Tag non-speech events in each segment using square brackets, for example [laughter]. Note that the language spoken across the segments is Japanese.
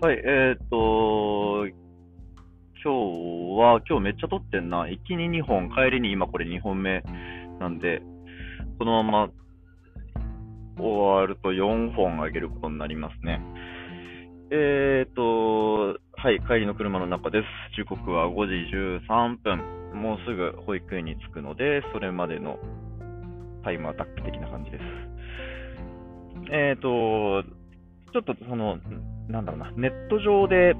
はい、えーっと、今日は、今日めっちゃ撮ってんな。行きに2本、帰りに今これ2本目なんで、このまま終わると4本あげることになりますね。えーっと、はい、帰りの車の中です。時刻は5時13分。もうすぐ保育園に着くので、それまでのタイムアタック的な感じです。えーっと、ちょっとその、なんだろうな、ネット上で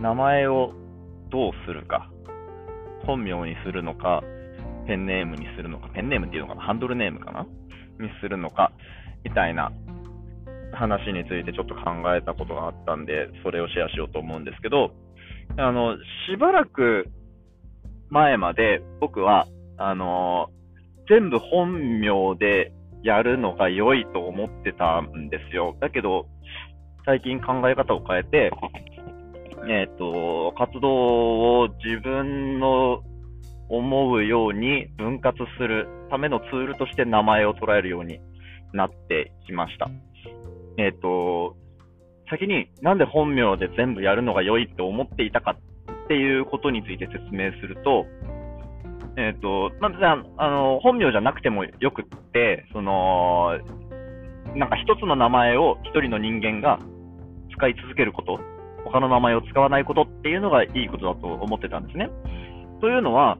名前をどうするか、本名にするのか、ペンネームにするのか、ペンネームっていうのかな、ハンドルネームかな。にするのか、みたいな。話についてちょっと考えたことがあったんで、それをシェアしようと思うんですけど、あの、しばらく前まで僕は、あの、全部本名でやるのが良いと思ってたんですよ。だけど、最近考え方を変えて、えっ、と、活動を自分の思うように分割するためのツールとして名前を捉えるようになってきました。えっ、と、先になんで本名で全部やるのが良いって思っていたかっていうことについて説明すると、えっ、と、まずああの、本名じゃなくてもよくって、その、なんか一つの名前を一人の人間が使い続けること、他の名前を使わないことっていうのがいいことだと思ってたんですね。というのは、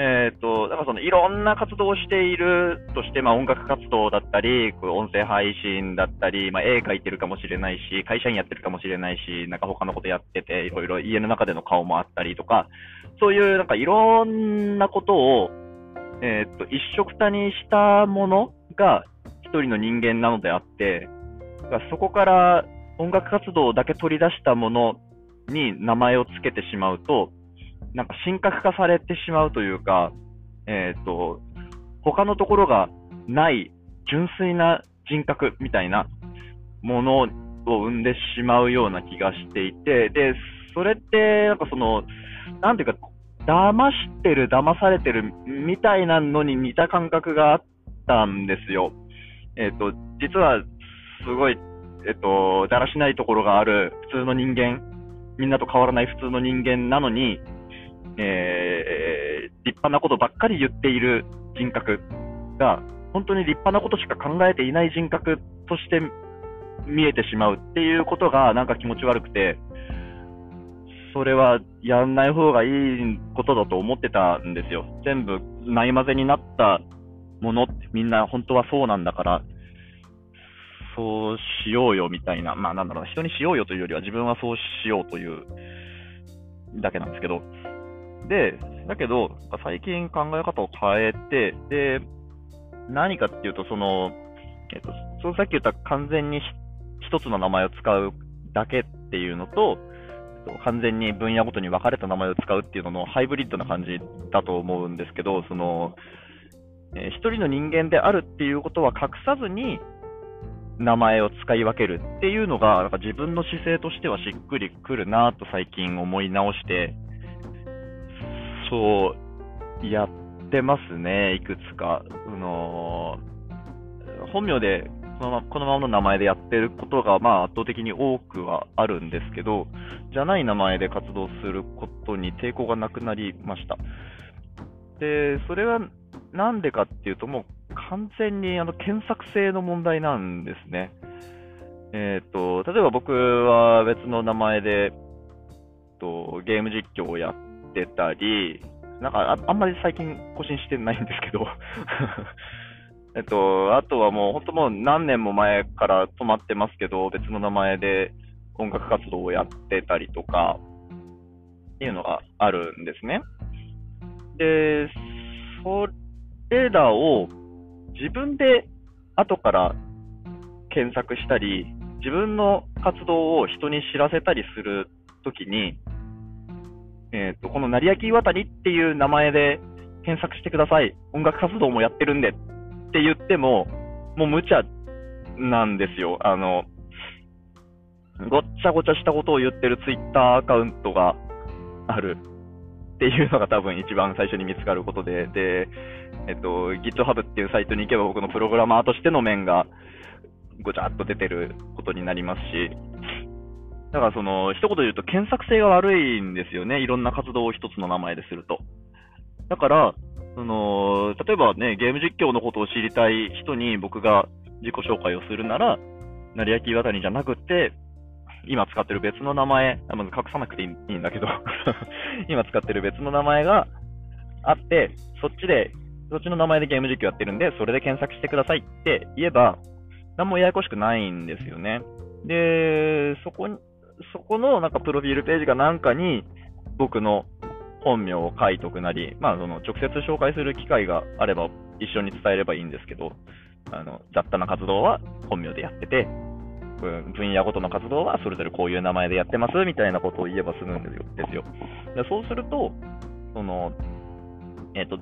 えっ、と、だからそのいろんな活動をしているとして、まあ音楽活動だったり、こう音声配信だったり、まあ絵描いてるかもしれないし、会社員やってるかもしれないし、なんか他のことやってて、いろいろ家の中での顔もあったりとか、そういうなんかいろんなことを、えっ、と、一緒くたにしたものが一人の人間なのであって、そこから音楽活動だけ取り出したものに名前を付けてしまうと、なんか神格化されてしまうというか、えっ、と、他のところがない純粋な人格みたいなものを生んでしまうような気がしていて、で、それって、なんかその、なんていうか、騙してる、騙されてるみたいなのに似た感覚があったんですよ。えっ、と、実は、すごい、えっ、と、だらしないところがある普通の人間、みんなと変わらない普通の人間なのに、えー、立派なことばっかり言っている人格が、本当に立派なことしか考えていない人格として見えてしまうっていうことがなんか気持ち悪くて、それはやんない方がいいことだと思ってたんですよ。全部ないまぜになったものみんな本当はそうなんだから、そうしようよみたいな、まあなんだろうな、人にしようよというよりは自分はそうしようというだけなんですけど、で、だけど、最近考え方を変えて、で、何かっていうと、その、えっと、そのさっき言った完全にひ一つの名前を使うだけっていうのと、えっと完全に分野ごとに分かれた名前を使うっていうののハイブリッドな感じだと思うんですけど、その、えー一人の人間であるっていうことは隠さずに、名前を使い分けるっていうのが、なんか自分の姿勢としてはしっくりくるなと最近思い直して、そう、やってますね、いくつか。あの本名でこのまこのままの名前でやってることが、まあ、圧倒的に多くはあるんですけど、じゃない名前で活動することに抵抗がなくなりました。で、それはなんでかっていうと、もう完全にあの検索性の問題なんですね。えっ、と、例えば僕は別の名前で、とゲーム実況をやってたり、なんかああんまり最近更新してないんですけど、[laughs] えっと、あとはもう本当もう何年も前から止まってますけど、別の名前で音楽活動をやってたりとか、っていうのがあるんですね。で、それらを自分で後から検索したり、自分の活動を人に知らせたりするときに、えっ、と、この成明岩谷っていう名前で検索してください。音楽活動もやってるんでって言っても、もう無茶なんですよ。あの、ごっちゃごちゃしたことを言ってるツイッターアカウントがあるっていうのが多分一番最初に見つかることで、で、えっと、GitHub っていうサイトに行けば僕のプログラマーとしての面がごちゃっと出てることになりますし、だからその、一言で言うと検索性が悪いんですよね。いろんな活動を一つの名前ですると。だから、その、例えばね、ゲーム実況のことを知りたい人に僕が自己紹介をするなら、成明岩谷じゃなくて、今使ってる別の名前、まず隠さなくていいんだけど [laughs] 今使ってる別の名前があって、そっちで、そっちの名前でゲーム実況やってるんで、それで検索してくださいって言えば、何もややこしくないんですよね。で、そこに、そこのなんかプロフィールページがなんかに僕の本名を書いとくなり、まあ、その直接紹介する機会があれば一緒に伝えればいいんですけど、あの雑多な活動は本名でやってて、分野ごとの活動はそれぞれこういう名前でやってますみたいなことを言えば済むんですよ。でそうすると、その、えっ、ー、と、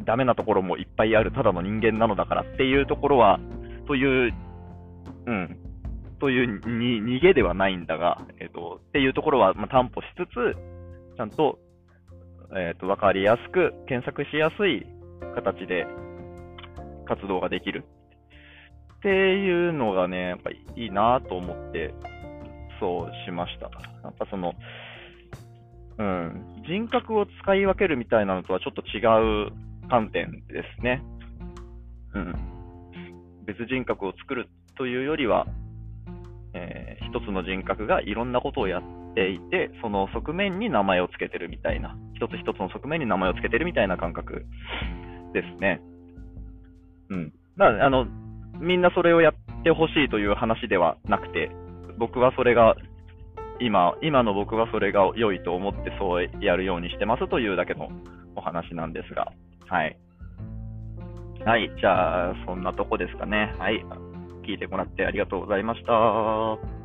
ダメなところもいっぱいある、ただの人間なのだからっていうところは、という、うん、というに逃げではないんだが、えっ、ー、と、っていうところは、まあ、担保しつつ、ちゃんと、えっ、ー、と、わかりやすく、検索しやすい形で活動ができるっていうのがね、やっぱりいいなと思って、そうしました。やっぱその、うん、人格を使い分けるみたいなのとはちょっと違う観点ですね。うん。別人格を作るというよりは、えー、一つの人格がいろんなことをやっていて、その側面に名前をつけてるみたいな、一つ一つの側面に名前をつけてるみたいな感覚ですね。うん。まあ、あの、みんなそれをやってほしいという話ではなくて、僕はそれが、今、今の僕はそれが良いと思ってそうやるようにしてますというだけのお話なんですが、はい。はい、じゃあ、そんなとこですかね。はい。聞いてもらってありがとうございました。